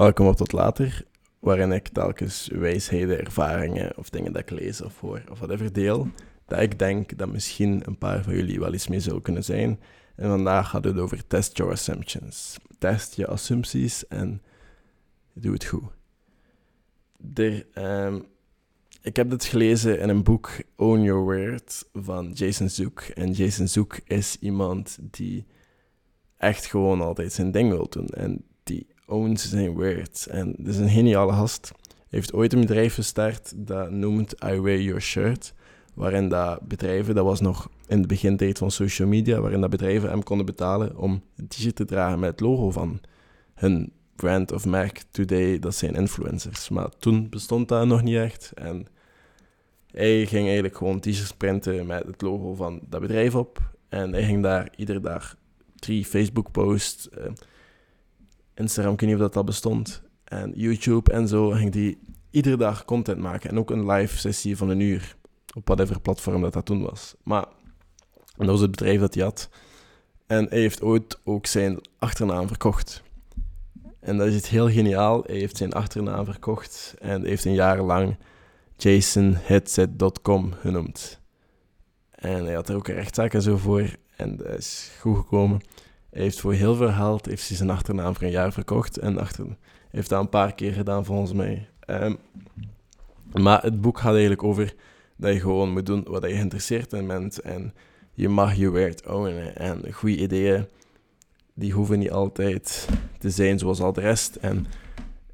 Welkom op tot later, waarin ik telkens wijsheden, ervaringen of dingen dat ik lees of hoor of whatever deel, dat ik denk dat misschien een paar van jullie wel iets mee zou kunnen zijn. En vandaag gaat het over test your assumptions. Test je assumpties en doe het goed. Ehm, ik heb dit gelezen in een boek Own Your Word van Jason Zook. En Jason Zook is iemand die echt gewoon altijd zijn ding wil doen. En owns zijn words. En dat is een geniale gast. Hij heeft ooit een bedrijf gestart dat noemt I Wear Your Shirt. Waarin dat bedrijven, dat was nog in de begintijd van social media, waarin dat bedrijven hem konden betalen om een t-shirt te dragen met het logo van hun brand of merk. Today, dat zijn influencers. Maar toen bestond dat nog niet echt. En hij ging eigenlijk gewoon t-shirts printen met het logo van dat bedrijf op. En hij ging daar iedere dag drie Facebook-posts, uh, Instagram, ik weet niet of dat al bestond, en YouTube en zo, ging hij iedere dag content maken. En ook een live sessie van een uur, op whatever platform dat dat toen was. Maar dat was het bedrijf dat hij had. En hij heeft ooit ook zijn achternaam verkocht. En dat is het heel geniaal. Hij heeft zijn achternaam verkocht en heeft een jaar lang jasonheadset.com genoemd. En hij had er ook een rechtszaak en zo voor. En dat is goed gekomen. Heeft voor heel veel geld heeft hij zijn achternaam voor een jaar verkocht. En achter, heeft dat een paar keer gedaan volgens mij. Um, maar het boek gaat eigenlijk over dat je gewoon moet doen wat je geïnteresseerd in bent. En je mag je werk ownen. En goede ideeën, die hoeven niet altijd te zijn zoals al de rest. En,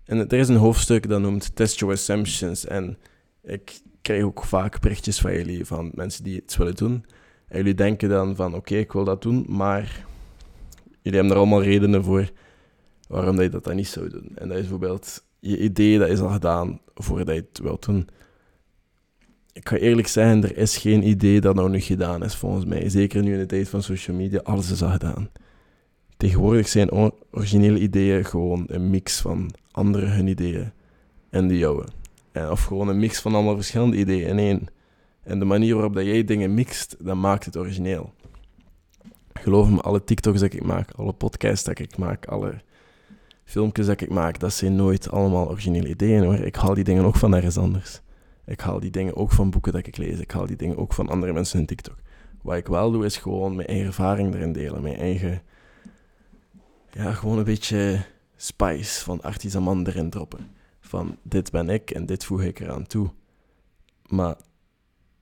en er is een hoofdstuk dat noemt Test Your Assumptions. En ik krijg ook vaak berichtjes van jullie, van mensen die iets willen doen. En jullie denken dan van, oké, ik wil dat doen, maar jullie hebben er allemaal redenen voor waarom je dat dan niet zou doen. En dat is bijvoorbeeld, je idee dat is al gedaan voordat je het wilt doen. Ik ga eerlijk zeggen, er is geen idee dat nou nu gedaan is, volgens mij. Zeker nu in de tijd van social media, alles is al gedaan. Tegenwoordig zijn originele ideeën gewoon een mix van andere hun ideeën en de jouwe. En of gewoon een mix van allemaal verschillende ideeën in één. En de manier waarop dat jij dingen mixt, dat maakt het origineel. Geloof me, alle TikToks dat ik maak, alle podcasts dat ik maak, alle filmpjes dat ik maak, dat zijn nooit allemaal originele ideeën hoor. Ik haal die dingen ook van ergens anders. Ik haal die dingen ook van boeken dat ik lees. Ik haal die dingen ook van andere mensen in TikTok. Wat ik wel doe, is gewoon mijn eigen ervaring erin delen. Mijn eigen... Ja, gewoon een beetje spice van artisanman erin droppen. Van, dit ben ik en dit voeg ik eraan toe. Maar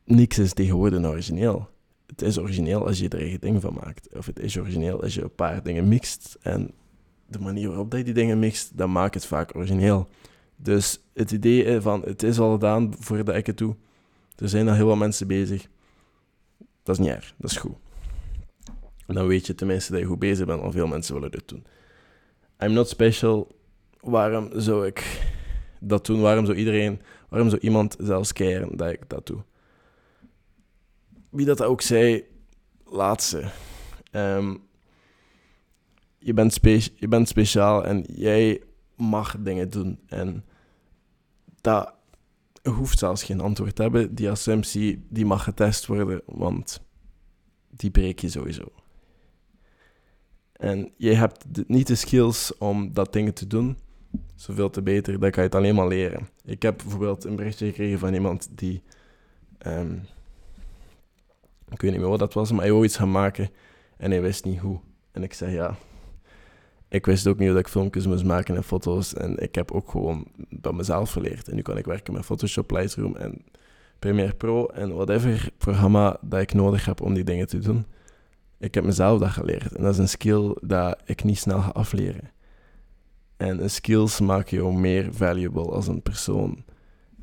niks is tegenwoordig origineel. Het is origineel als je er eigen ding van maakt. Of het is origineel als je een paar dingen mixt. En de manier waarop je die dingen mixt, dan maakt het vaak origineel. Dus het idee van het is al gedaan voordat ik het doe. Er zijn al heel wat mensen bezig. Dat is niet erg, dat is goed. En dan weet je tenminste dat je goed bezig bent, al veel mensen willen dit doen. I'm not special. Waarom zou ik dat doen? Waarom zou iedereen, waarom zou iemand zelfs keren dat ik dat doe? Wie dat ook zei, laatste. Um, je, bent je bent speciaal en jij mag dingen doen. En dat hoeft zelfs geen antwoord te hebben. Die assumptie die mag getest worden, want die breek je sowieso. En je hebt niet de skills om dat dingen te doen. Zoveel te beter, dan kan je het alleen maar leren. Ik heb bijvoorbeeld een berichtje gekregen van iemand die um, ik weet niet meer wat dat was, maar hij wou iets gaan maken en hij wist niet hoe. En ik zei ja, ik wist ook niet hoe ik filmpjes moest maken en foto's. En ik heb ook gewoon bij mezelf geleerd. En nu kan ik werken met Photoshop, Lightroom en Premiere Pro en whatever programma dat ik nodig heb om die dingen te doen. Ik heb mezelf dat geleerd. En dat is een skill dat ik niet snel ga afleren. En skills maken jou meer valuable als een persoon.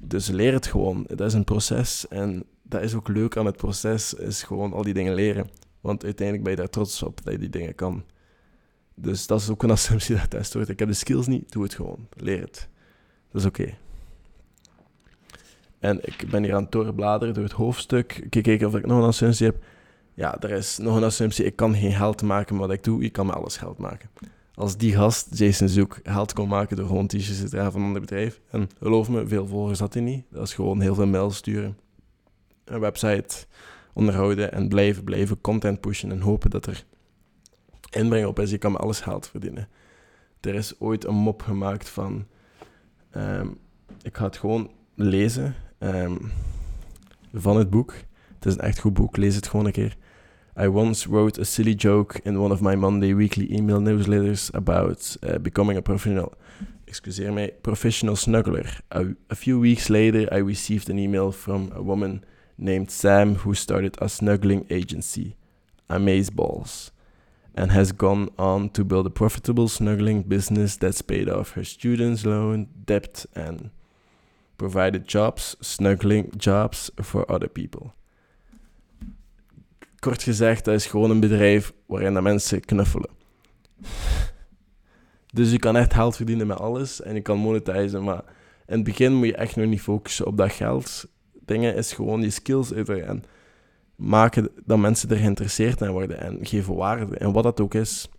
Dus leer het gewoon. Dat is een proces en dat is ook leuk aan het proces, is gewoon al die dingen leren. Want uiteindelijk ben je daar trots op dat je die dingen kan. Dus dat is ook een assumptie dat test wordt. Ik heb de skills niet, doe het gewoon. Leer het. Dat is oké. En ik ben hier aan het doorbladeren door het hoofdstuk. Kijken of ik nog een assumptie heb. Ja, er is nog een assumptie. Ik kan geen geld maken wat ik doe. Je kan me alles geld maken. Als die gast, Jason Zoek, geld kon maken door gewoon t-shirts te dragen van een ander bedrijf. En geloof me, veel volgers had hij niet. Dat is gewoon heel veel mails sturen een website onderhouden en blijven, blijven content pushen en hopen dat er inbreng op is. Je kan alles geld verdienen. Er is ooit een mop gemaakt van... ehm, ik ga het gewoon lezen ehm, van het boek. Het is een echt goed boek, lees het gewoon een keer. I once wrote a silly joke in one of my Monday weekly email newsletters about uh, becoming a professional, excuseer mij, professional snuggler. A, a few weeks later, I received an email from a woman named Sam who started a snuggling agency, Amazeballs, and has gone on to build a profitable snuggling business that's paid off her students' loan, debt, and provided jobs, snuggling jobs for other people. Kort gezegd, dat is gewoon een bedrijf waarin de mensen knuffelen. Dus je kan echt geld verdienen met alles en je kan monetizen, maar in het begin moet je echt nog niet focussen op dat geld. Dingen is gewoon je skills uiteren en maken dat mensen er geïnteresseerd in worden en geven waarde. En wat dat ook is,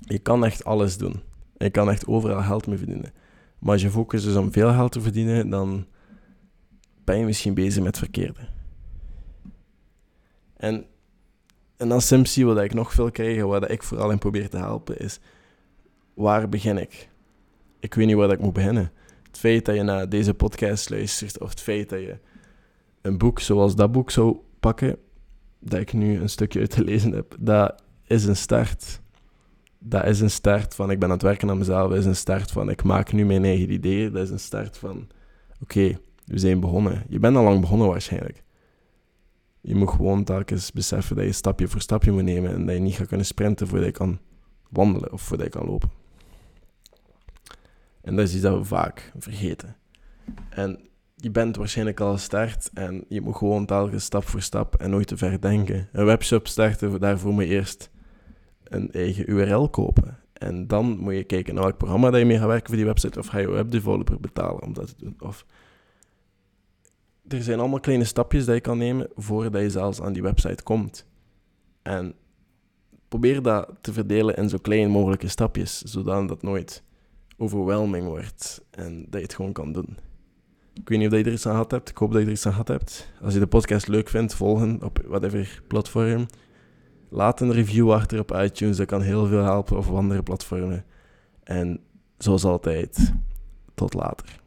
je kan echt alles doen. Je kan echt overal geld mee verdienen. Maar als je focus is om veel geld te verdienen, dan ben je misschien bezig met verkeerde. En, en dan Simpsy, wat ik nog veel krijg, waar ik vooral in probeer te helpen, is waar begin ik? Ik weet niet waar ik moet beginnen. Het feit dat je naar deze podcast luistert, of het feit dat je een boek zoals dat boek zou pakken, dat ik nu een stukje uit te lezen heb, dat is een start. Dat is een start van ik ben aan het werken aan mezelf, dat is een start van ik maak nu mijn eigen ideeën, dat is een start van oké, we zijn begonnen. Je bent al lang begonnen waarschijnlijk. Je moet gewoon telkens beseffen dat je stapje voor stapje moet nemen en dat je niet gaat kunnen sprinten voordat je kan wandelen of voordat je kan lopen. En dat is iets dat we vaak vergeten. En je bent waarschijnlijk al gestart en je moet gewoon telkens stap voor stap en nooit te ver denken. Een webshop starten, daarvoor moet je eerst een eigen URL kopen. En dan moet je kijken naar welk programma dat je mee gaat werken voor die website. Of ga je webdeveloper betalen om dat te doen. Of er zijn allemaal kleine stapjes dat je kan nemen voordat je zelfs aan die website komt. En probeer dat te verdelen in zo klein mogelijke stapjes, zodat het nooit overwhelming wordt en dat je het gewoon kan doen. Ik weet niet of je er iets aan gehad hebt. Ik hoop dat je er iets aan gehad hebt. Als je de podcast leuk vindt, volgen op whatever platform. Laat een review achter op iTunes. Dat kan heel veel helpen of op andere platformen. En zoals altijd, tot later.